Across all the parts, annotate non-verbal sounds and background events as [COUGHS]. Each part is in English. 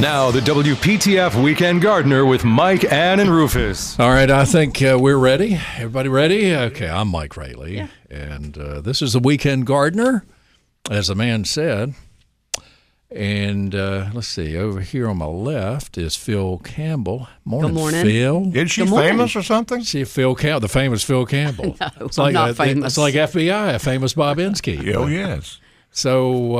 Now, the WPTF Weekend Gardener with Mike, Ann, and Rufus. All right, I think uh, we're ready. Everybody ready? Okay, I'm Mike Raley, and uh, this is the Weekend Gardener, as the man said. And uh, let's see, over here on my left is Phil Campbell. Morning, morning. Phil. Is she Good morning. famous or something? See Phil Campbell, the famous Phil Campbell. [LAUGHS] No, it's I'm like not uh, famous. It's like FBI, a famous Bob Inskeep. Oh, yes. So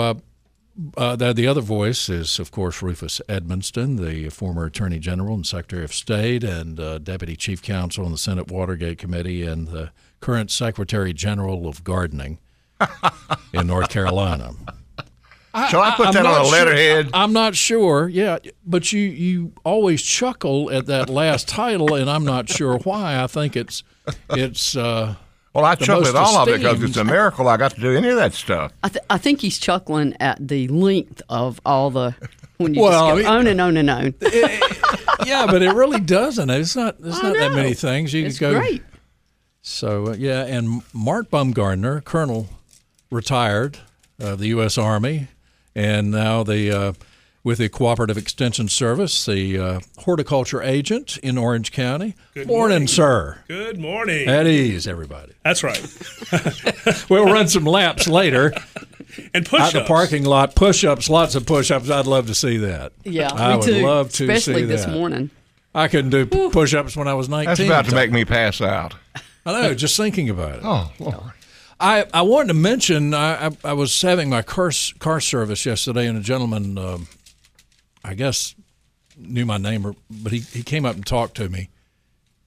uh, the, the other voice is, of course, Rufus Edmisten, the former Attorney General and Secretary of State and uh, Deputy Chief Counsel on the Senate Watergate Committee and the current Secretary General of Gardening [LAUGHS] in North Carolina. Shall I put I'm that on not a sure- letterhead? I'm not sure. Yeah, but you you always chuckle at that last title, and I'm not sure why. I think it's it's. Uh, Well, I the chuckle at all of it because it's a miracle I got to do any of that stuff. I, th- I think he's chuckling at the length of all the when you Well, I just go mean- on and on and on. yeah, but it really doesn't. It's not. It's I not that many things you It's can go. great. So uh, yeah, and Mark Bumgardner, Colonel, retired of the U.S. Army, and now the uh, with the Cooperative Extension Service, the uh, horticulture agent in Orange County. Good morning, morning. sir. Good morning. At ease, everybody. That's right. [LAUGHS] We'll run some laps later And out push the parking lot. Push-ups, lots of push-ups. I'd love to see that. Yeah, I me would too. love to Especially see this that. morning. I couldn't do push-ups when I was 19. That's about to make me pass out. I know, just thinking about it. Oh, Lord. I, I wanted to mention I, I, I was having my car car service yesterday, and a gentleman, um, I guess, knew my name, or, but he, he came up and talked to me,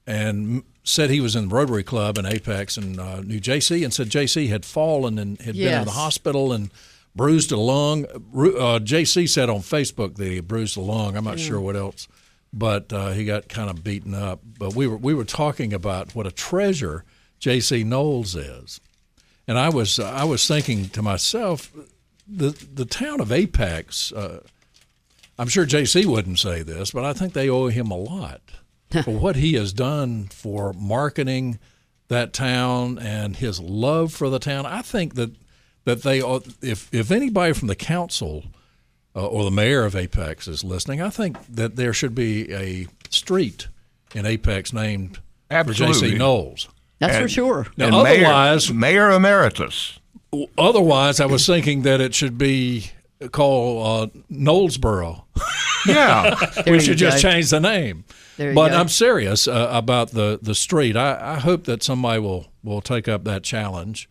and said he was in the Rotary Club in Apex and uh, knew JC, and said JC had fallen and had been in the hospital and bruised a lung. Uh, JC said on Facebook that he had bruised a lung. I'm not sure what else, but uh, he got kind of beaten up. But we were we were talking about what a treasure JC Knowles is. And I was I was thinking to myself, the the town of Apex. I'm sure JC wouldn't say this, but I think they owe him a lot [LAUGHS] for what he has done for marketing that town and his love for the town. I think that that they ought, if if anybody from the council uh, or the mayor of Apex is listening, I think that there should be a street in Apex named for Absolutely. JC Knowles. That's for sure. Now, And otherwise, Mayor, Mayor Emeritus. Otherwise, I was thinking that it should be called uh, Knowlesboro. Yeah. [LAUGHS] We should just change the name. But go. I'm serious uh, about the, the street. I, I hope that somebody will, will take up that challenge.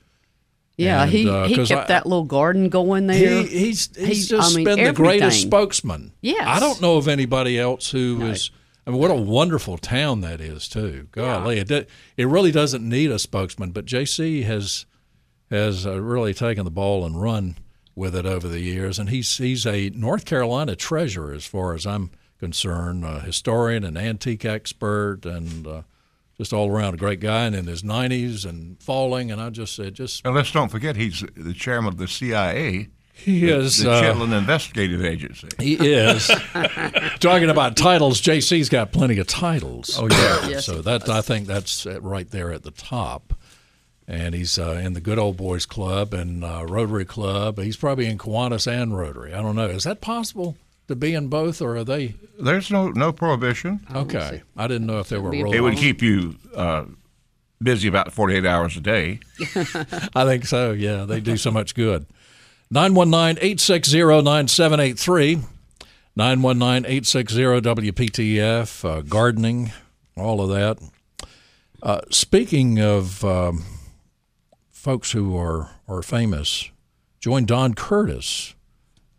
Yeah, And, he, uh, he kept I- that little garden going there. He, he's he's He- just I mean, been the greatest spokesman. Yes. I don't know of anybody else who is. I mean, what a wonderful town that is too. Golly, it, do- it really doesn't need a spokesman, but JC has has uh, really taken the ball and run with it over the years, and he's he's a North Carolina treasure as far as I'm concerned, a historian and antique expert, and uh, just all around a great guy, and in his 90s and falling, and I just said, just and let's don't forget he's the chairman of the CIA, he the, is. the uh, Chitlin Investigative Agency. He is. [LAUGHS] Talking about titles, JC's got plenty of titles. Oh, yeah. Yes, so that I think that's uh, right there at the top. And he's uh, in the Good Old Boys Club and uh, Rotary Club. He's probably in Kiwanis and Rotary. I don't know. Is that possible to be in both, or are they? There's no no prohibition. Okay, I didn't know if there were rules. It would keep you uh, busy about 48 hours a day. [LAUGHS] I think so. Yeah, they do so much good. 919-860-9783. 919-860-WPTF, uh, gardening, all of that. Uh, speaking of um, folks who are, are famous, join Don Curtis,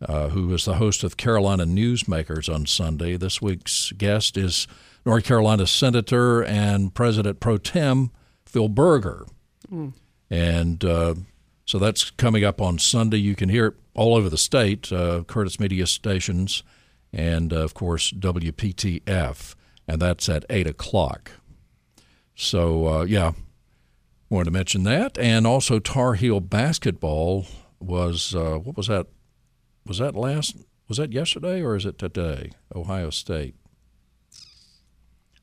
uh, who is the host of Carolina Newsmakers on Sunday. This week's guest is North Carolina Senator and President pro tem Phil Berger. And uh, So that's coming up on Sunday. You can hear it all over the state, uh, Curtis Media stations, and uh, of course WPTF, and that's at eight o'clock. So uh, yeah, wanted to mention that, and also Tar Heel basketball was uh, what was that? Was that last? Was that yesterday or is it today? Ohio State.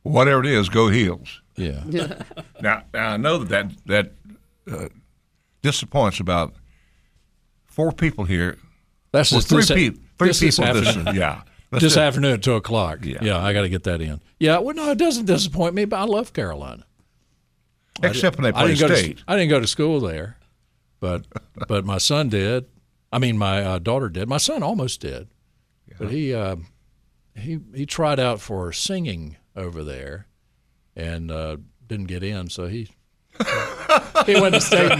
Whatever it is, go heels. Yeah. [LAUGHS] Now, now I know that that, that uh, disappoints about four people here. That's Well, three this, people. Three this this people. afternoon. This, [LAUGHS] yeah. Let's this do- afternoon at two o'clock. Yeah, Yeah. I got to get that in. Yeah, well, no, it doesn't disappoint me, but I love Carolina. Except when they I play didn't go state. to I didn't go to school there, but [LAUGHS] but my son did. I mean, my uh, daughter did. My son almost did, but he uh, he he tried out for singing over there, and uh, didn't get in. So he [LAUGHS] he went to state.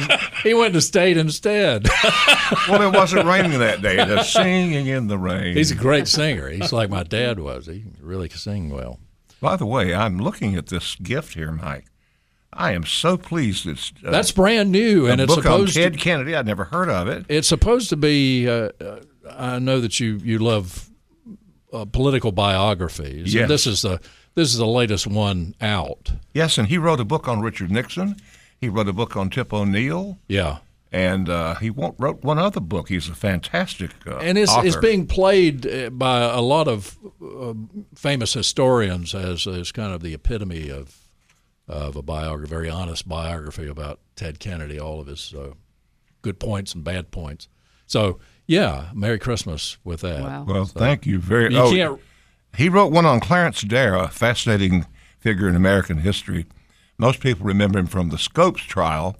He went to state instead. [LAUGHS] well, it wasn't raining that day. The singing in the rain. He's a great singer. He's like my dad was. He really can sing well. By the way, I'm looking at this gift here, Mike. I am so pleased. It's uh, That's brand new, and it's book on supposed Ted to, Kennedy. I'd never heard of it. it's supposed to be. Uh, uh, I know that you you love uh, political biographies. Yes. This is the this is the latest one out. Yes, and he wrote a book on Richard Nixon. He wrote a book on Tip O'Neill, Yeah, and uh, he won't, wrote one other book. He's a fantastic uh, and it's it's being played by a lot of uh, famous historians as as kind of the epitome of of a biography, very honest biography about Ted Kennedy. All of his uh, good points and bad points. So yeah, Merry Christmas with that. Wow. Well, thank you very. You oh. He wrote one on Clarence Darrow, a fascinating figure in American history. Most people remember him from the Scopes trial,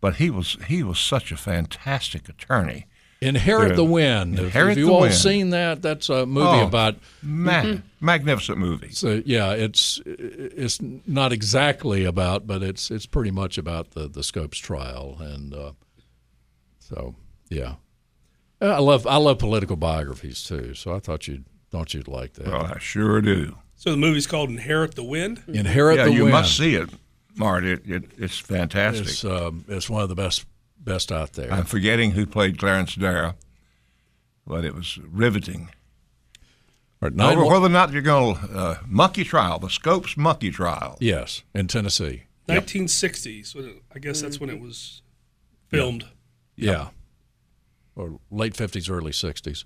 but he was he was such a fantastic attorney. Inherit Yeah. the Wind. If- Inherit Have you the all Wind. seen that? That's a movie Oh. about. Man, magnificent movie. So yeah, it's it's not exactly about, but it's it's pretty much about the the Scopes trial, and uh, so yeah, I love I love political biographies too. So I thought you'd thought you'd like that. Well, I sure do. So the movie's called Inherit the Wind. Inherit yeah, the you Wind. You must see it, Mart. It, it, it's fantastic. It's um, it's one of the best best out there. I'm forgetting who played Clarence Darrow, but it was riveting. All right, nine Over whether or not you're going to uh, monkey trial, the Scopes monkey trial. yes, in Tennessee. 1960s. So I guess that's when it was filmed. Yeah. Or late 50s, early 60s.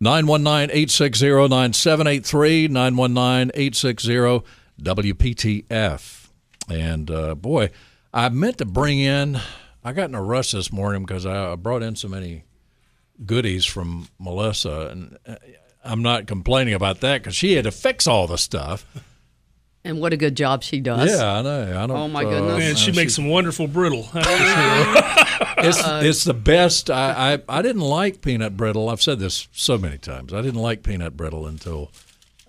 919 860 9783, 919 860 WPTF. And uh, boy, I meant to bring in, I got in a rush this morning because I I brought in so many goodies from Melissa. And uh, I'm not complaining about that because she had to fix all the stuff. And what a good job she does. Yeah, I know. I don't, Oh, my uh, goodness. Man, she uh, makes some wonderful brittle. [LAUGHS] [LAUGHS] It's it's the best. I, I I didn't like peanut brittle. I've said this so many times. I didn't like peanut brittle until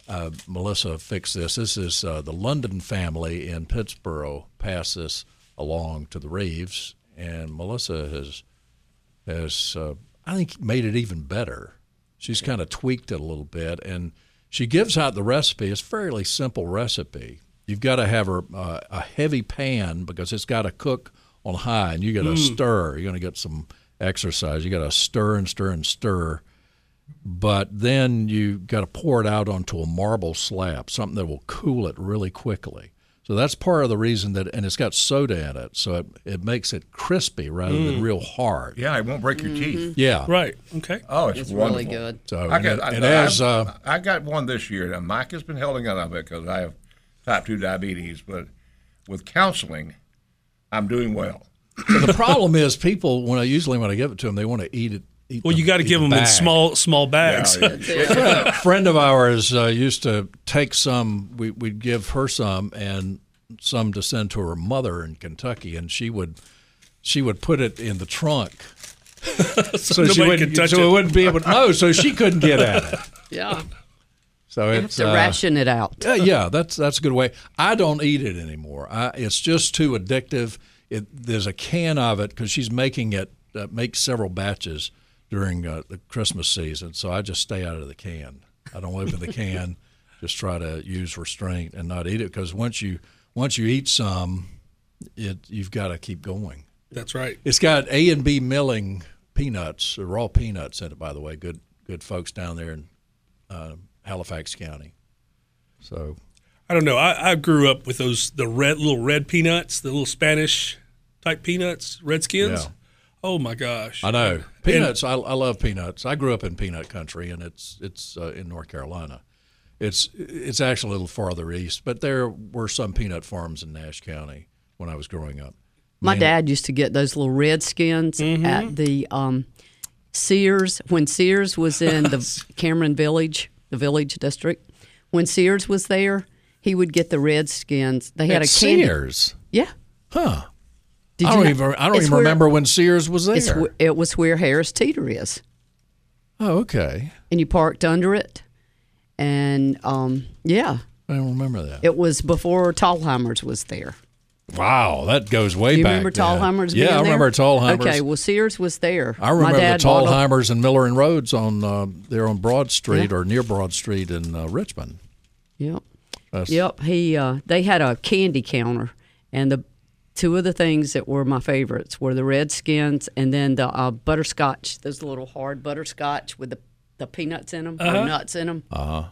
uh, Melissa fixed this. This is uh, the London family in Pittsburgh passed this along to the Reeves, and Melissa has has uh, I think made it even better. She's kind of tweaked it a little bit, and she gives out the recipe. It's a fairly simple recipe. You've got to have a, uh, a heavy pan because it's got to cook on high, and you got to stir. You're going to get some exercise. You got to stir and stir and stir. But then you got to pour it out onto a marble slab, something that will cool it really quickly. So that's part of the reason that, and it's got soda in it, so it, it makes it crispy rather than real hard. Yeah, it won't break your teeth. Yeah. right. Okay. Oh, it's, It's really good. So I got, it, I, it has, I, uh, I got one this year. Now, Mike has been holding on of it because I have type 2 diabetes, but with counseling, I'm doing well. the [LAUGHS] problem is people when I usually when I give it to them they want to eat it. Eat Well, the- you got to give the them in small small bags. Yeah, [LAUGHS] it- a friend of ours uh, used to take some. We, we'd give her some and some to send to her mother in Kentucky, and she would she would put it in the trunk. [LAUGHS] so nobody she wouldn't, could touch so it. it wouldn't be able to. No, so she couldn't get at it. [LAUGHS] Yeah. So You have it's to uh, ration it out. Yeah, yeah, that's that's a good way. I don't eat it anymore. I, it's just too addictive. It, there's a can of it because she's making it, uh, makes several batches during uh, the Christmas season. So I just stay out of the can. I don't open the can. [LAUGHS] Just try to use restraint and not eat it because once you once you eat some, it you've got to keep going. That's right. It's got A and B milling peanuts, uh, raw peanuts in it. By the way, good good folks down there in uh, Halifax County. So I don't know. I, I grew up with those the red little red peanuts, the little Spanish type peanuts, Redskins. Yeah. Oh my gosh! I know peanuts. I, I love peanuts. I grew up in peanut country, and it's it's uh, in North Carolina. It's it's actually a little farther east, but there were some peanut farms in Nash County when I was growing up. My dad used to get those little red skins at the um, Sears when Sears was in the [LAUGHS] Cameron Village, the Village District. When Sears was there, he would get the red skins. They had At a candy. Sears. Yeah. Huh. Did I don't even I don't even where- remember when Sears was there. It's, it was where Harris Teeter is, oh, okay. and you parked under it, and um, yeah, I don't remember that. it was before Thalhimers was there. Wow, that goes way you back. remember. Thalhimers? Yeah, I remember? Thalhimers. Okay, well Sears was there. I remember My the bought a- Thalhimers and Miller and Rhodes on uh, there on Broad Street or near Broad Street in uh, Richmond. Yep. That's- Yep. He uh, they had a candy counter, and the two of the things that were my favorites were the Redskins and then the uh, butterscotch. Those little hard butterscotch with the the peanuts in them or uh-huh. nuts in them. Uh-huh.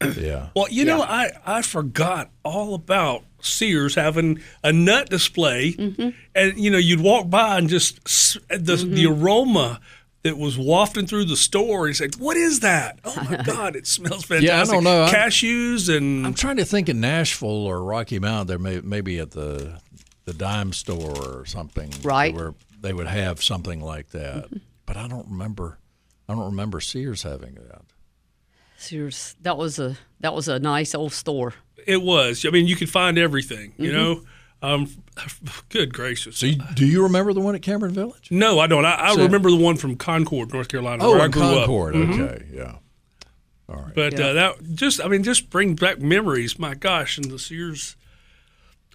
[CLEARS THROAT] Yeah. Well, you know, I, I forgot all about Sears having a nut display, mm-hmm. and you know, you'd walk by and just s- the mm-hmm. the aroma that was wafting through the store. You said, "What is that? Oh my [LAUGHS] God, it smells fantastic!" Yeah, I don't know. I- Cashews and I'm trying to think in Nashville or Rocky Mount. There may maybe at the the dime store or something. Right. Where they would have something like that, but I don't remember. I don't remember Sears having that. Sears. That was a that was a nice old store. it was. I mean, you could find everything. You know, um, good gracious. So, you, do you remember the one at Cameron Village? no, I don't. I, I So- remember the one from Concord, North Carolina, Oh, where I grew Concord. up. Mm-hmm. Okay, yeah. All right. But uh, that just, I mean, just bring back memories. My gosh, and the Sears.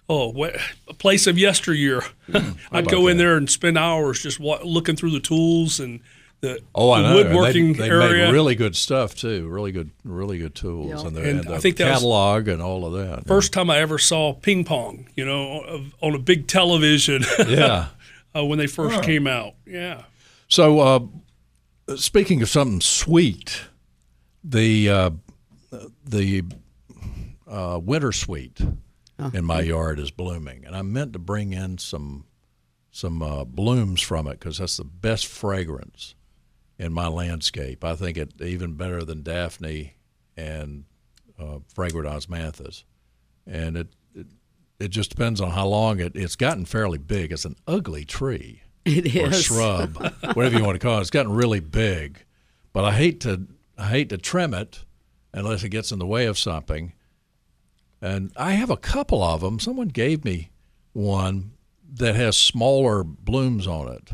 Oh, what, a place of yesteryear. [LAUGHS] I'd about go in there and spend hours just wa- looking through the tools and the, Oh, I the know. And woodworking they, they area. made really good stuff too. Really good, really good tools, Yeah. and the, And and I think catalog and all of that. First time I ever saw ping pong, you know, on a big television [LAUGHS] yeah. uh, when they first came out. Yeah. So, uh, speaking of something sweet, the uh, the uh, winter sweet in my yard is blooming, and I meant to bring in some some uh, blooms from it because that's the best fragrance in my landscape. I think it even better than Daphne and uh, fragrant osmanthus, and it, it it just depends on how long it. It's gotten fairly big. It's an ugly tree It or is. shrub, [LAUGHS] whatever you want to call it. It's gotten really big, but I hate to I hate to trim it unless it gets in the way of something. And I have a couple of them. Someone gave me one that has smaller blooms on it,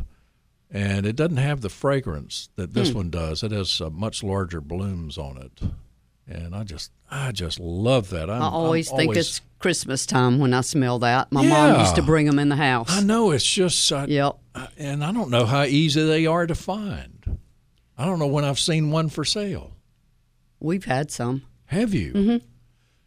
and it doesn't have the fragrance that this hmm. one does. It has uh, much larger blooms on it, and I just I just love that. I'm, I always I'm think always- it's Christmas time when I smell that. My mom used to bring them in the house. I know it's just I, Yep. I- and I don't know how easy they are to find. I don't know when I've seen one for sale. We've had some. Have you? Mm-hmm.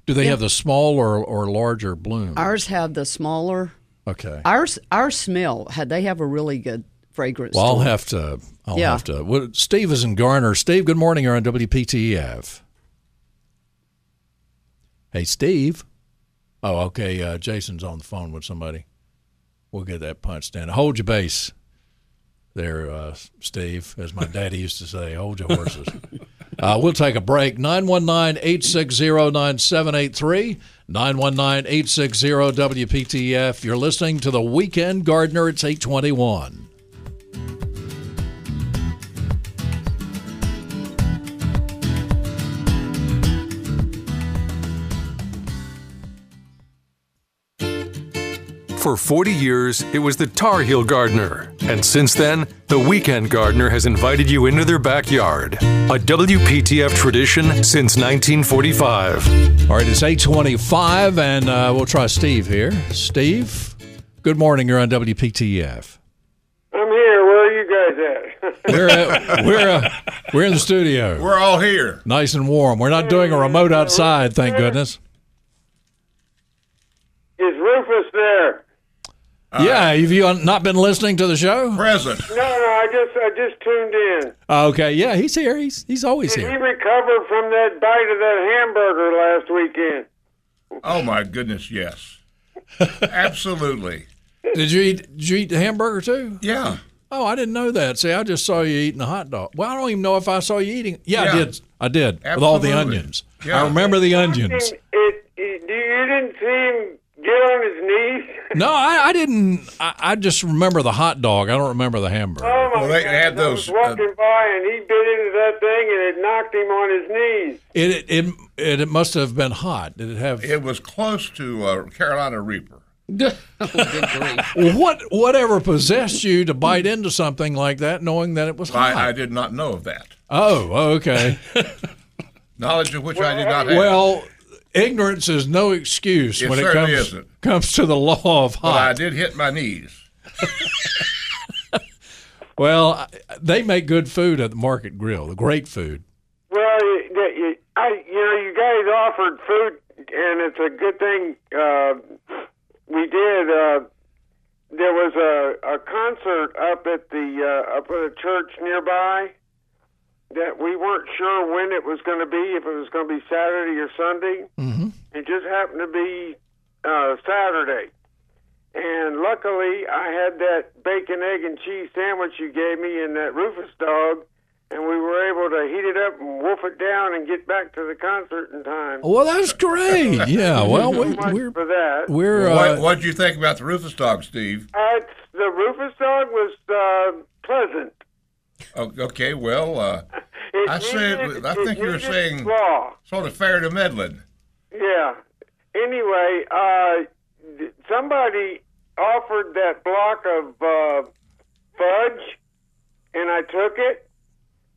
Do they have the small or, or larger bloom? Ours have the smaller. okay. Ours our smell had they have a really good fragrance. Well, I'll have to. I'll Yeah. have to. Well, Steve is in Garner. Steve, good morning. You're on WPTF. Hey, Steve. Oh, okay. Uh, Jason's on the phone with somebody. We'll get that punched in. Hold your base there, uh, Steve, as my daddy used to say. Hold your horses. [LAUGHS] Uh, we'll take a break. 919 860 9783. 919 860 WPTF. You're listening to the Weekend Gardener. It's 821. For 40 years, it was the Tar Heel Gardener. And since then, the Weekend Gardener has invited you into their backyard. A WPTF tradition since 1945. All right, it's 825, and uh, we'll try Steve here. Steve, good morning. You're on WPTF. I'm here. Where are you guys at? [LAUGHS] We're, uh, we're, uh, we're in the studio. We're all here. Nice and warm. We're not doing a remote outside, thank goodness. Is Rufus there? Yeah, have you not been listening to the show? Present. No, no, I just I just tuned in. Okay, yeah, he's here. He's he's always here. Did he here. recover from that bite of that hamburger last weekend? Oh my goodness, yes. [LAUGHS] Absolutely. Did you eat? Did you eat the hamburger too? Yeah. Oh, I didn't know that. See, I just saw you eating a hot dog. Well, I don't even know if I saw you eating. Yeah, I did. I did with all the onions. Yeah. I remember the onions. It, it, it, you didn't see him get on his knees? [LAUGHS] No, I, I didn't. I, I just remember the hot dog. I don't remember the hamburger. Oh my Well, they God! had I those, was walking by and he bit into that thing and it knocked him on his knees. It, it it it must have been hot. Did it have It was close to uh, Carolina Reaper. [LAUGHS] oh, what? Whatever possessed you to bite into something like that, knowing that it was hot? I, I did not know of that. oh, okay. [LAUGHS] Knowledge of which I did not have. well, ignorance is no excuse It when it comes isn't. comes to the law of but I did hit my knees. [LAUGHS] Well, they make good food at the Market Grill. Great food. Well, you, you, I, you know, you guys offered food, and it's a good thing uh, we did. Uh, there was a, a concert up at the uh, up at a church nearby that we weren't sure when it was going to be, if it was going to be Saturday or Sunday. Mm-hmm. It just happened to be uh, Saturday. And luckily, I had that bacon, egg, and cheese sandwich you gave me and that Rufus dog, and we were able to heat it up and wolf it down and get back to the concert in time. Well, that's great. Yeah. Well, we, Much we're for that. we're what uh, what did you think about the Rufus dog, Steve? Uh, the Rufus dog was uh, pleasant. Okay, well, uh, [LAUGHS] It I said- needed- I think you were saying- slaw. sort of fair to meddling. Yeah. Anyway, uh, somebody offered that block of uh, fudge, and I took it,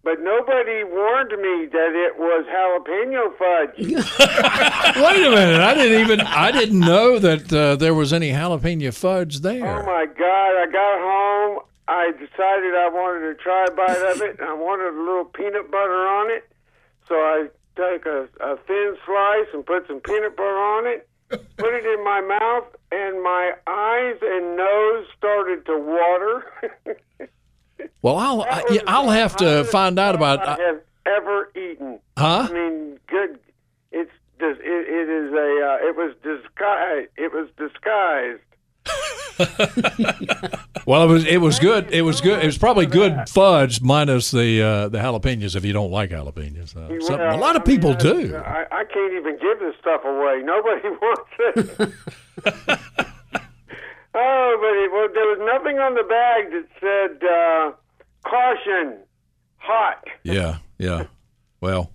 but nobody warned me that it was jalapeno fudge. [LAUGHS] Wait a minute! I didn't even I didn't know that uh, there was any jalapeno fudge there. oh my God! I got home. I decided I wanted to try a bite of it, and I wanted a little peanut butter on it. So I took a, a thin slice and put some peanut butter on it, put it in my mouth, and my eyes and nose started to water. [LAUGHS] Well, I'll I, yeah, I'll have to find out about. I have ever eaten. huh? I mean, good. It's it, it is a. Uh, it was disguised. It was disguised. [LAUGHS] Well, it was it was good. It was good. It was probably good fudge minus the uh, the jalapenos if you don't like jalapenos. Uh, some- a lot of I people I- do. I, I can't even give this stuff away. Nobody [LAUGHS] wants it. [LAUGHS] oh, but it, well, there was nothing on the bag that said uh, caution, hot. Yeah, yeah. Well,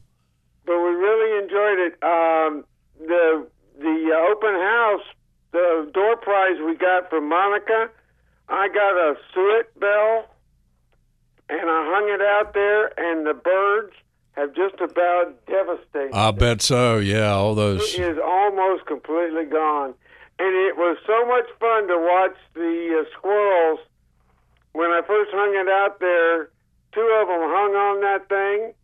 But we really enjoyed it. Um, the the open house, the door prize we got from Monica. I got a suet bell, and I hung it out there, and the birds have just about devastated. I bet so. Yeah, all those. It is almost completely gone. And it was so much fun to watch the uh, squirrels. When I first hung it out there, two of them hung on that thing,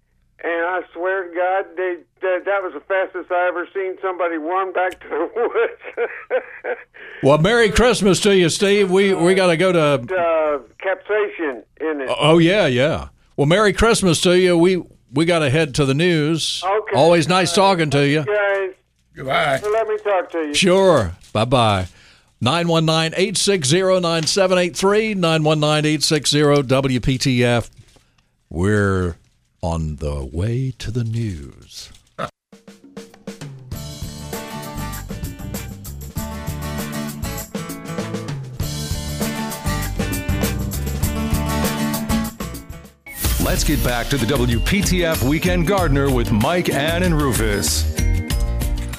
and I swear to God, they that, that was the fastest I ever seen somebody run back to the [LAUGHS] woods. Well, Merry Christmas to you, Steve. We we got to go to. uh, capsaicin in it. Oh yeah, yeah. Well, Merry Christmas to you. We we got to head to the news. Okay. Always nice talking to you. Guys, Goodbye. let me talk to you. Sure. Bye bye. 919 860 9783, 919 860 WPTF. We're on the way to the news. Let's get back to the WPTF Weekend Gardener with Mike, Ann, and Rufus.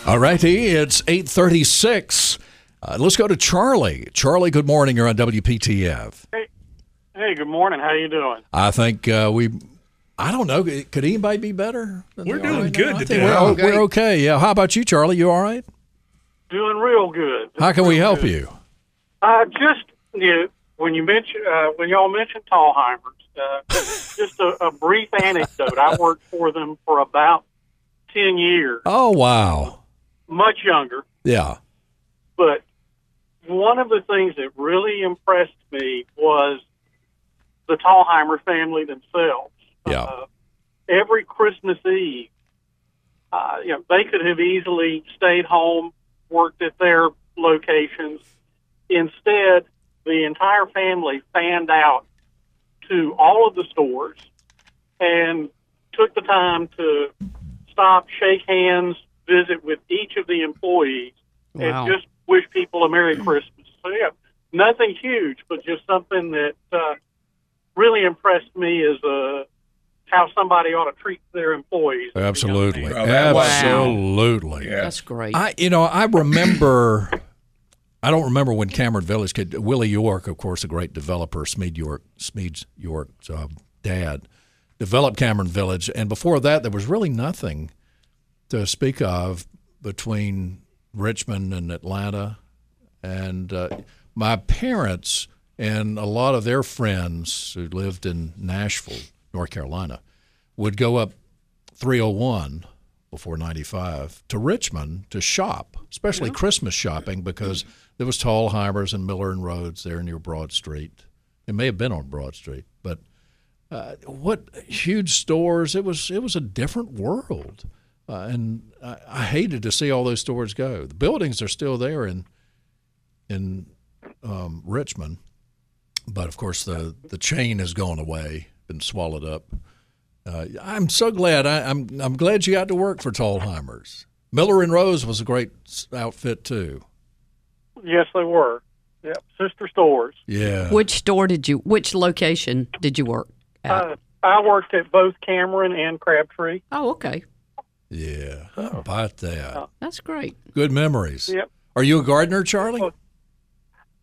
All righty, it's 836. Uh, let's go to Charlie. Charlie, good morning. You're on WPTF. Hey, hey good morning. How are you doing? I think uh, we, I don't know, could anybody be better? than We're doing right good? I think today. We're, Okay. we're okay. Yeah. How about you, Charlie? You all right? Doing real good. How can we help you? Uh, just you know, when you mention uh, when y'all mentioned Thalhimers, uh, just a, a brief anecdote. I worked for them for about ten years, Oh, wow. much younger, Yeah. but one of the things that really impressed me was the Thalhimer family themselves. Yeah. Uh, every Christmas Eve, uh, you know, they could have easily stayed home, worked at their locations. Instead, the entire family fanned out to all of the stores and took the time to stop, shake hands, visit with each of the employees, Wow. and just wish people a Merry Christmas. So, yeah, nothing huge, but just something that uh, really impressed me is uh, how somebody ought to treat their employees. Absolutely, that was- absolutely. Yeah. That's great. I, you know, I remember. I don't remember when Cameron Village could. Willie York, of course, a great developer, Smedes York, Smedes York's uh, dad, developed Cameron Village, and before that, there was really nothing to speak of between Richmond and Atlanta, and uh, my parents and a lot of their friends who lived in Nashville, North Carolina, would go up 301 before 95 to Richmond to shop, especially Christmas shopping, because there was Thalhimers and Miller and Rhodes there near Broad Street. It may have been on Broad Street, but uh, what huge stores! It was it was a different world, uh, and I, I hated to see all those stores go. The buildings are still there in in um, Richmond, but of course the the chain has gone away, been swallowed up. Uh, I'm so glad. I, I'm I'm glad you got to work for Thalhimers. Miller and Rhodes was a great outfit too. Yes, they were. Yep, sister stores. Yeah. which store did you? Which location did you work at? Uh, I worked at both Cameron and Crabtree. oh, okay. Yeah. How about that? That's great. Good memories. Yep. Are you a gardener, Charlie?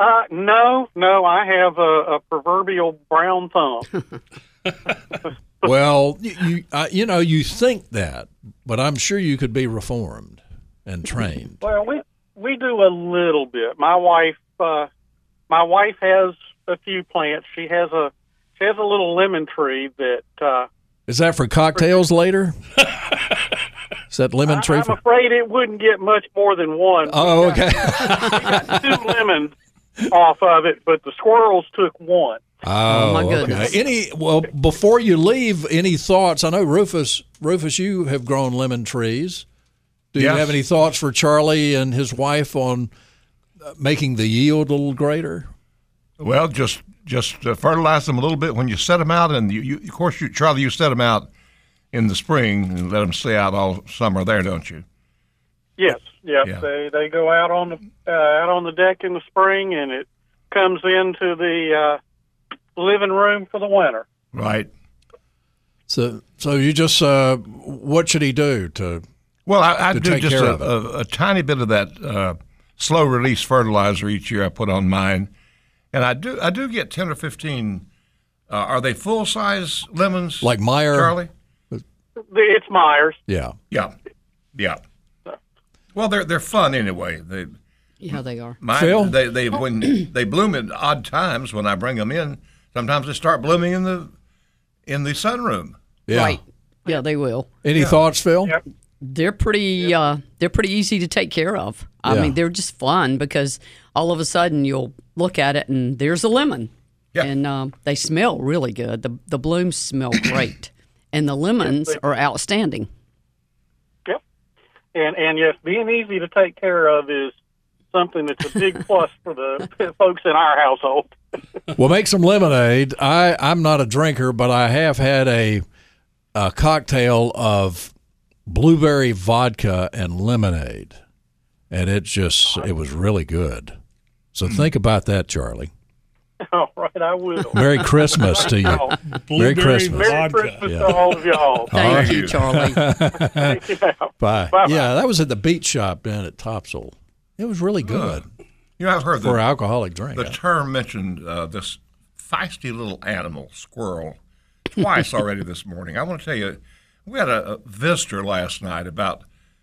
Uh, no, no, I have a, a proverbial brown thumb. [LAUGHS] [LAUGHS] well, you you, uh, you know you think that, but I'm sure you could be reformed and trained. [LAUGHS] well, we we do a little bit. My wife, uh, my wife has a few plants. She has a she has a little lemon tree that uh, Is that for cocktails later? [LAUGHS] Is that lemon tree I'm for? afraid it wouldn't get much more than one. Oh, okay. Got two lemons off of it, but the squirrels took one. Oh, my okay. goodness. Any well before you leave, any thoughts? I know Rufus. Rufus, you have grown lemon trees. Do you have any thoughts for Charlie and his wife on uh, making the yield a little greater? Well, just just uh, fertilize them a little bit when you set them out, and you, you of course, you Charlie, you set them out in the spring and let them stay out all summer there, don't you? Yes, yep. Yeah. They they go out on the uh, out on the deck in the spring, and it comes into the uh, living room for the winter. Right. So, so you just uh, what should he do to? Well, I, I To do take just care a, of a, a tiny bit of that uh, slow release fertilizer each year. I put on mine, and I do I do get ten or fifteen. Uh, are they full size lemons? Like Meyer? Charlie? It's Myers. Yeah, Yeah, yeah. Well, they're they're fun anyway. They Yeah, they are. mine, Phil? they they when they bloom at odd times when I bring them in. Sometimes they start blooming in the in the sunroom. yeah. Right. Yeah, they will. Any thoughts, Phil? Yep. They're pretty. Uh, they're pretty easy to take care of. I Yeah. mean, they're just fun because all of a sudden you'll look at it and there's a lemon, Yeah. and um, they smell really good. The the blooms smell [COUGHS] great, and the lemons are outstanding. Yep. And and yes, being easy to take care of is something that's a big plus for the [LAUGHS] folks in our household. Well, make some lemonade. I I'm not a drinker, but I have had a a cocktail of blueberry vodka and lemonade, and it just it was really good. So hmm. think about that, Charlie. [LAUGHS] All right, I will. Merry Christmas to you. Merry Christmas. Merry vodka. Christmas Yeah. to all of y'all. Thank you, Charlie. Thank [LAUGHS] you. Bye. Bye-bye. Yeah, that was at the beach shop down at Topsail. It was really good You know, I've heard for the, alcoholic drink. the term mentioned uh, this feisty little animal, squirrel, twice already [LAUGHS] this morning. I want to tell you, we had a, a visitor last night about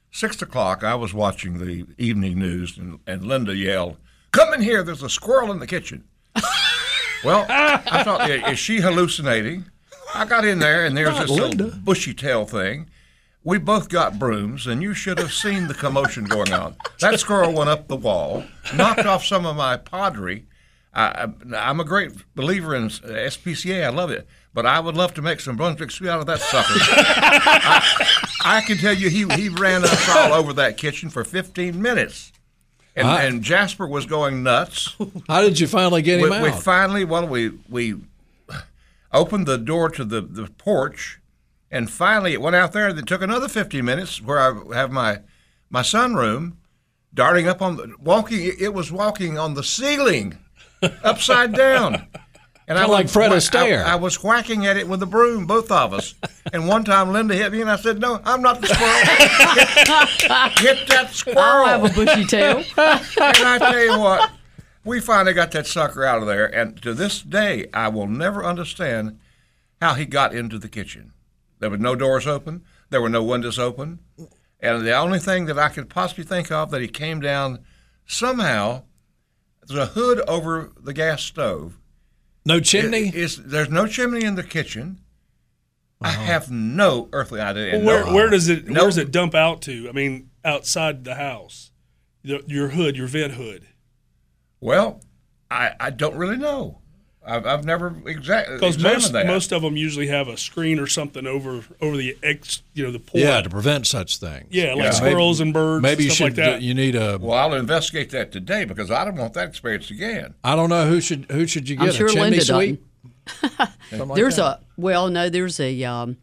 six o'clock. I was watching the evening news, and, and Linda yelled, "Come in here! There's a squirrel in the kitchen." [LAUGHS] well, I thought, is she hallucinating? I got in there, and there's Not this Linda. little bushy tail thing. We both got brooms, and you should have seen the commotion going on. That squirrel went up the wall, knocked off some of my pottery. I, I'm a great believer in SPCA. I love it, but I would love to make some Brunswick sweet out of that sucker. I, I can tell you, he he ran us all over that kitchen for 15 minutes, and, and Jasper was going nuts. How did you finally get him we, out? we finally, well, we we opened the door to the, the porch, and finally it went out there. It took another 15 minutes where I have my my sunroom, darting up on the walking. It it was walking on the ceiling, [LAUGHS] upside down. And Kinda was like Fred Astaire. I, I was whacking at it with a broom, both of us. And one time Linda hit me, and I said, "No, I'm not the squirrel. [LAUGHS] hit, hit that squirrel." I'll have a bushy tail. [LAUGHS] and I tell you what, we finally got that sucker out of there. And to this day, I will never understand how he got into the kitchen. There were no doors open, there were no windows open. And the only thing that I could possibly think of that he came down somehow, there's a hood over the gas stove. no chimney. It- there's no chimney in the kitchen. I have no earthly idea. Well, where no- where does it no- where does it dump out to? I mean, outside the house, your hood, your vent hood. Well, I, I don't really know. I've, I've never exactly Because most that. most of them usually have a screen or something over over the ex, you know, the port. yeah, to prevent such things. Yeah, like Yeah. squirrels and birds. Maybe you stuff should. like that. You need a. Well, I'll investigate that today because I don't want that experience again. I don't know who should who should you I'm get sure a chimney Linda sweep. [LAUGHS] Like There's that? a well, no, there's a um,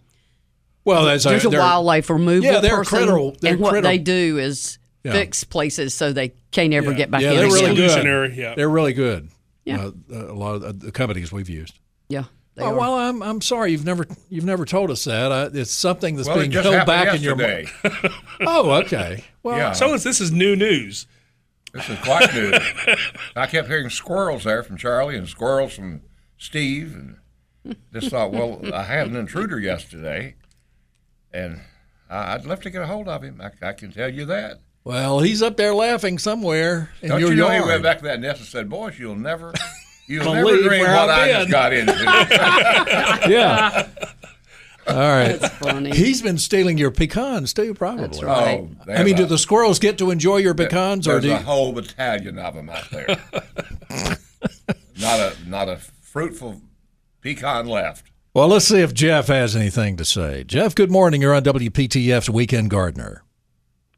well, there's, there's a there- wildlife removal Yeah, they're person, critter- they're and what critter- they do is Yeah. fix places so they can't ever get back Yeah, in. they're really good. Yeah. They're really good. Yeah. Uh, a lot of the companies we've used. Yeah, they Oh, well, I'm I'm sorry you've never you've never told us that. I, it's something that's Well, it being held happened back in your yesterday. mind. [LAUGHS] Oh, okay. Well, yeah, So is, this is new news. this is quite new. I kept hearing squirrels there from Charlie and squirrels from Steve, and just thought, well, I had an intruder yesterday, and I- I'd love to get a hold of him. I, I can tell you that. Well, he's up there laughing somewhere in Don't your you know yard. he went back to that nest and said, "Boys, you'll never." [LAUGHS] You'll Believe never dream where what I've I just been." got into. [LAUGHS] yeah. All right. That's funny. He's been stealing your pecans too, probably. That's right. Oh, I mean, do the squirrels get to enjoy your pecans, or There's do you, a whole battalion of them out there. [LAUGHS] not a not a fruitful pecan left. Well, let's see if Jeff has anything to say. Jeff, good morning. You're on WPTF's Weekend Gardener.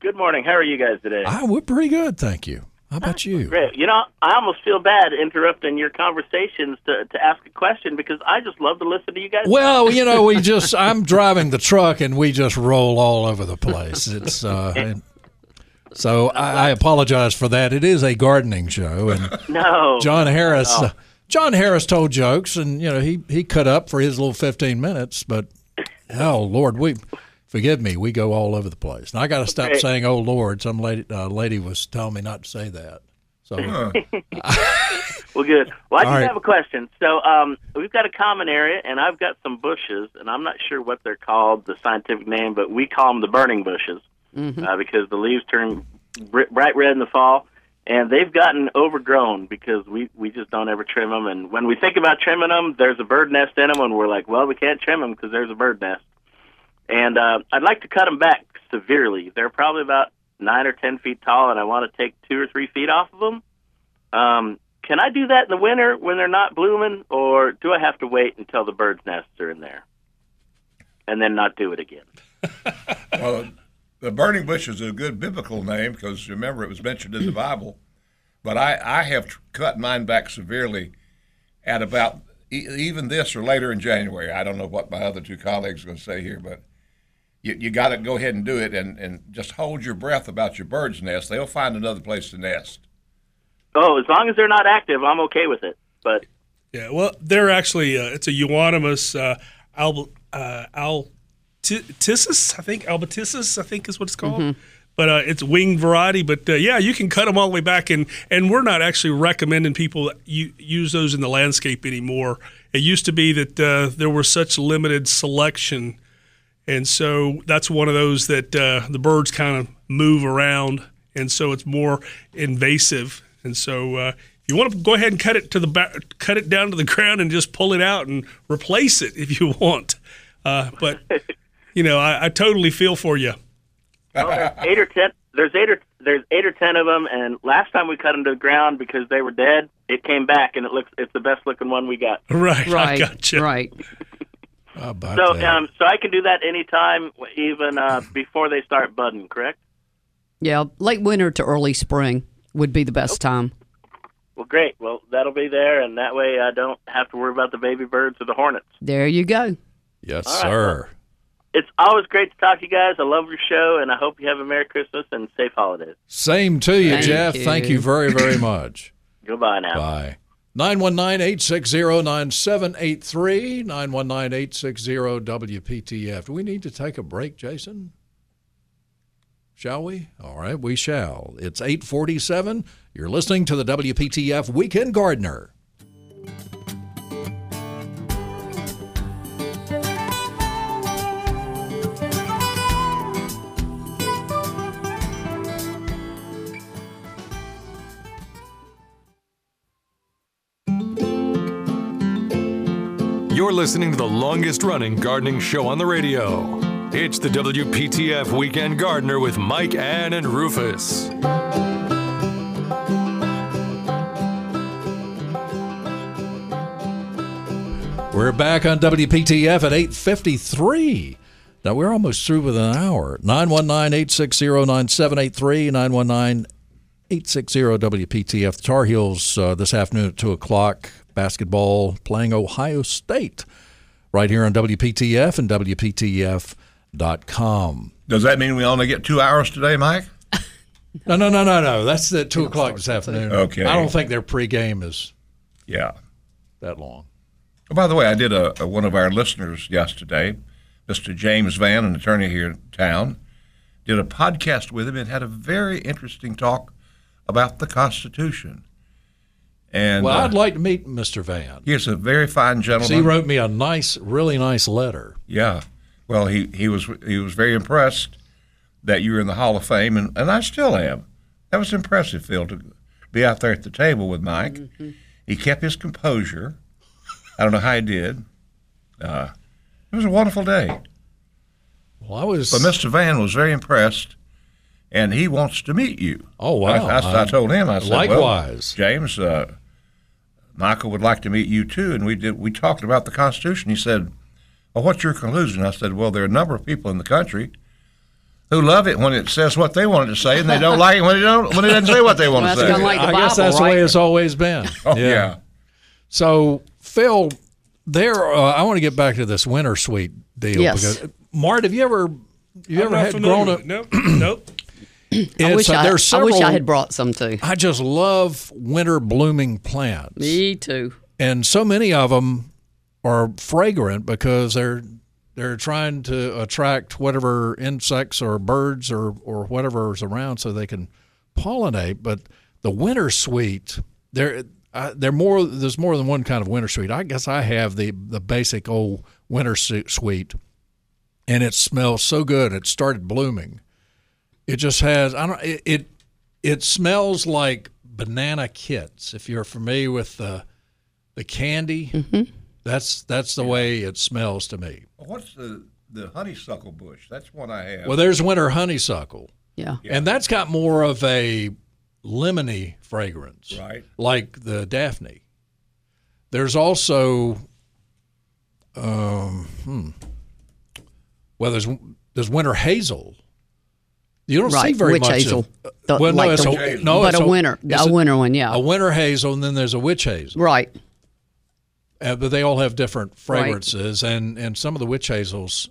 Good morning. How are you guys today? Ah, we're pretty good, thank you. How about you? Great. You know, I almost feel bad interrupting your conversations to, to ask a question because I just love to listen to you guys. Well, you know, we [LAUGHS] just I'm driving the truck and we just roll all over the place. It's uh [LAUGHS] so I, I apologize for that. It is a gardening show and no. John Harris uh, John Harris told jokes and you know he he cut up for his little 15 minutes, but oh lord, we forgive me, we go all over the place. And I got to stop Hey. saying oh lord. Some lady uh, lady was telling me not to say that. So Well, [LAUGHS] good. Well, I All do right. have a question. So, um, we've got a common area, and I've got some bushes, and I'm not sure what they're called, the scientific name, but we call them the burning bushes uh, because the leaves turn br- bright red in the fall, and they've gotten overgrown because we we just don't ever trim them. And when we think about trimming them, there's a bird nest in them, and we're like, well, we can't trim them because there's a bird nest. And uh, I'd like to cut them back severely. They're probably about nine or ten feet tall, and I want to take two or three feet off of them. Um, can I do that in the winter when they're not blooming, or do I have to wait until the birds' nests are in there and then not do it again? [LAUGHS] Well, the burning bush is a good biblical name because remember it was mentioned in the Bible. But I, I have cut mine back severely at about e- even this or later in January. I don't know what my other two colleagues are going to say here, but you, you got to go ahead and do it and, and just hold your breath about your bird's nest. They'll find another place to nest. Oh, as long as they're not active, I'm okay with it. But Yeah, well, they're actually uh, it's a euonymus uh, al uh, altissus, I think albatissus, I think is what it's called. But uh, it's winged variety. But uh, yeah, you can cut them all the way back, and and we're not actually recommending people you, use those in the landscape anymore. It used to be that uh, there was such limited selection, and so that's one of those that uh, the birds kind of move around, and so it's more invasive. And so uh, you want to go ahead and cut it to the back, cut it down to the [LAUGHS] ground, and just pull it out and replace it if you want. Uh, but [LAUGHS] you know, I, I totally feel for you. Well, there's eight or ten. There's eight or there's eight or ten of them, and last time we cut them to the ground because they were dead, it came back, and it looks it's the best looking one we got. Right, I Right. gotcha. Right. How about So that? um, so I can do that anytime, even uh, [LAUGHS] before they start budding. Correct? Yeah. Late winter to early spring would be the best time. Well, great. Well, that'll be there, and that way I don't have to worry about the baby birds or the hornets. There you go. yes, all right, sir. It's always great to talk to you guys. I love your show, and I hope you have a Merry Christmas and safe holidays. Same to you, Thank Jeff. you. Thank you very, very much. [LAUGHS] Goodbye now. Bye. 919-860-9783, 919-860-WPTF. Do we need to take a break, Jason? Shall we? All right, we shall. It's 847. You're listening to the WPTF Weekend Gardener. You're listening to the longest running gardening show on the radio. It's the WPTF Weekend Gardener with Mike, Ann, and Rufus. We're back on WPTF at 853. Now, we're almost through with an hour. 919-860-9783, 919-860-WPTF. The Tar Heels uh, this afternoon at 2 o'clock, basketball playing Ohio State right here on WPTF and WPTF.com. Does that mean we only get two hours today, Mike? [LAUGHS] No, no, no, no, no. That's at 2 o'clock this afternoon. Okay. I don't think their pregame is Yeah. that long. Oh, by the way, I did a, a one of our listeners yesterday, Mr. James Van, an attorney here in town, did a podcast with him and had a very interesting talk about the Constitution. And Well, uh, I'd like to meet Mr. Van. he's a very fine gentleman. So he wrote me a nice, really nice letter. Yeah. Well, he, he was he was very impressed that you were in the Hall of Fame, and, and I still am. That was impressive, Phil, to be out there at the table with Mike. He kept his composure. I don't know how he did. Uh, it was a wonderful day. Well, I was. But Mr. Van was very impressed, and he wants to meet you. Oh, wow. I, I, I told him. I said, well, Likewise. James, uh, Michael would like to meet you too, and we did. We talked about the Constitution. He said, "Well, what's your conclusion?" I said, "Well, there are a number of people in the country who love it when it says what they want it to say, and they don't like it when it don't when it doesn't say what they want Well, to say." kinda like the I guess Bible, that's the way it's always been. [LAUGHS] oh yeah. So, Phil, there. Uh, I want to get back to this winter sweet deal. Yes. Because, Mart, have you ever, you I'm ever not had familiar grown up? Nope. nope. [CLEARS THROAT] I wish I, there's I wish I had brought some too. I just love winter blooming plants, Me too. and so many of them are fragrant because they're they're trying to attract whatever insects or birds or or whatever is around so they can pollinate. But the winter sweet, there they're more. There's more than one kind of winter sweet. I guess I have the the basic old winter sweet, and it smells so good. It started blooming. It just has. I don't. It it, it smells like banana kits. If you're familiar with the the candy, that's that's the way it smells to me. What's the the honeysuckle bush? That's what I have. Well, there's winter honeysuckle, Yeah. and that's got more of a lemony fragrance, right. like the Daphne. There's also, um, hmm, well, there's there's winter hazel. You don't see Right. very Witch much hazel. Of, The- well, no, like it's the- a, no, but it's a winter, it's a winter one, yeah. a winter hazel, and then there's a witch hazel. right. Uh, but they all have different fragrances, and and some of the witch hazels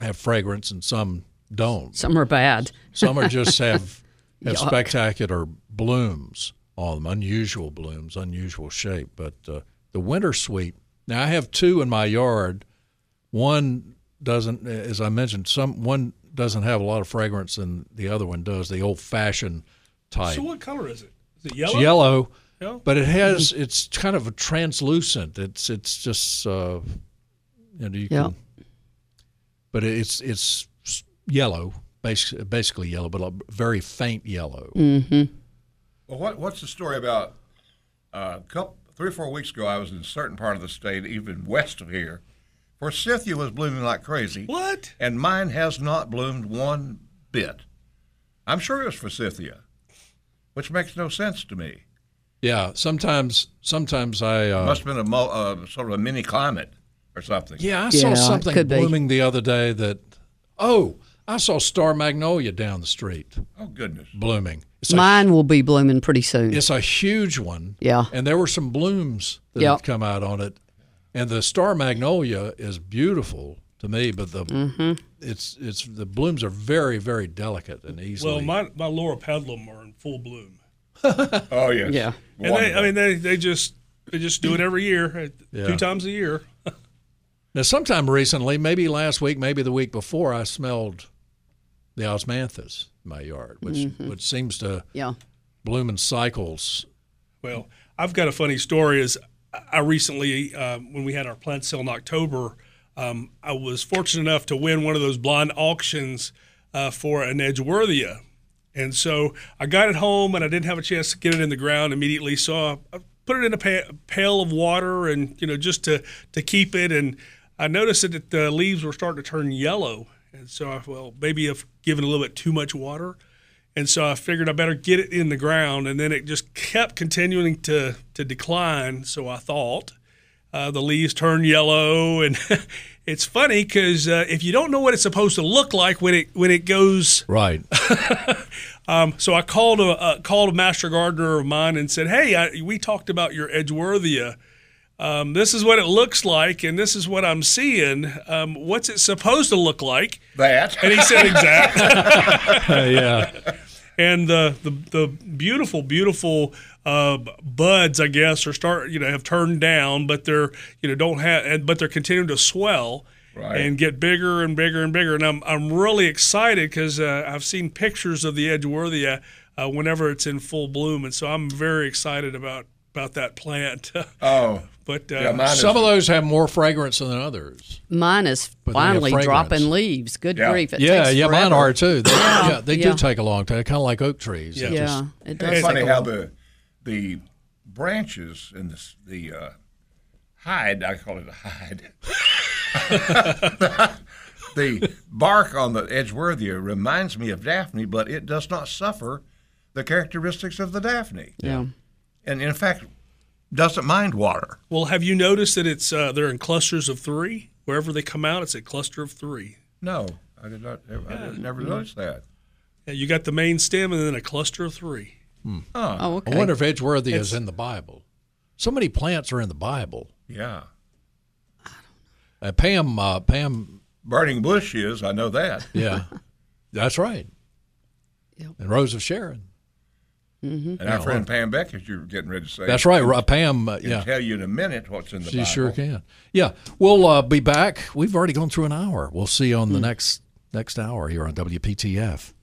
have fragrance, and some don't. Some are bad. Some are just [LAUGHS] have have Yuck. spectacular blooms on them, unusual blooms, unusual shape. But uh, the winter sweet. Now I have two in my yard. One doesn't, as I mentioned, some one doesn't have a lot of fragrance, than the other one does. The old fashioned type. So what color is it? Is it It's yellow? yellow, Yeah. but it has it's kind of a translucent. It's it's just uh, you know you Yeah. can, but it's it's yellow, basically basically yellow, but a very faint yellow. Mm-hmm. Well, what what's the story about? Uh, a couple, three or four weeks ago, I was in a certain part of the state, even west of here, Forsythia was blooming like crazy. What? And mine has not bloomed one bit. I'm sure it was Forsythia, which makes no sense to me. Yeah, sometimes sometimes I uh, Must have been a mo- uh, sort of a mini climate or something. yeah I Yeah, saw it something could be. blooming the other day that oh I saw star magnolia down the street Oh goodness. blooming. It's a, Mine will be blooming pretty soon. it's a huge one. Yeah. and there were some blooms that Yep. had come out on it, and the star magnolia is beautiful to me, but the Mm-hmm. it's it's the blooms are very very delicate and easily. Well, my my Loropetalum are in full bloom, [LAUGHS] Oh yes. Yeah. and they, I mean they they just they just do it every year, uh, Yeah. two times a year. [LAUGHS] Now, sometime recently, maybe last week, maybe the week before, I smelled the osmanthus in my yard, which Mm-hmm. which seems to yeah. bloom in cycles. Well, I've got a funny story. Is I recently, uh, when we had our plant sale in October, um, I was fortunate enough to win one of those blind auctions uh, for an Edgeworthia. And so I got it home, and I didn't have a chance to get it in the ground immediately. So I, I put it in a pa- pail of water, and you know, just to to keep it. And I noticed that the leaves were starting to turn yellow, and so I well maybe I've given a little bit too much water. And so I figured I better get it in the ground, and then it just kept continuing to to decline. So I thought uh, the leaves turn yellow, and [LAUGHS] it's funny because uh, if you don't know what it's supposed to look like when it when it goes, Right. [LAUGHS] um, so I called a uh, called a master gardener of mine and said, "Hey, I, we talked about your Edgeworthia. Um, this is what it looks like, and this is what I'm seeing. Um, what's it supposed to look like?" that. And he said, "Exactly." [LAUGHS] yeah. And the the, the beautiful beautiful uh, buds I guess are start you know have turned down but they're you know don't have and but they're continuing to swell Right. and get bigger and bigger and bigger and I'm I'm really excited because uh, I've seen pictures of the Edgeworthia uh, whenever it's in full bloom and so I'm very excited about about that plant [LAUGHS] oh. But uh, Yeah, mine is, Some of those have more fragrance than others. Mine is But finally dropping leaves. Good Yeah. grief. It yeah, takes yeah, mine are too. They, yeah, they yeah. do take a long time, kind of like oak trees. Yeah. They just- Yeah, it does. it's take funny a how the the branches and the the uh, hide I call it a hide. [LAUGHS] the bark on the Edgeworthia reminds me of Daphne, but it does not suffer the characteristics of the Daphne, yeah. and in fact doesn't mind water. well have you noticed that it's uh, they're in clusters of three wherever they come out it's a cluster of three No, I did not. I did, never noticed that. yeah, you got the main stem and then a cluster of three hmm oh okay. I wonder if Edgeworthy is in the Bible. So many plants are in the Bible. Yeah, Uh, Pam, uh, Pam, burning bush is. I know that. yeah, that's right. [LAUGHS] Yep. And Rose of Sharon. And our friend Pam Beck, as you're getting ready to say, That's right. Ro- Pam, uh, Can yeah. tell you in a minute what's in the She Bible. sure can. Yeah, we'll uh, be back. We've already gone through an hour. We'll see you on the next next hour here on WPTF.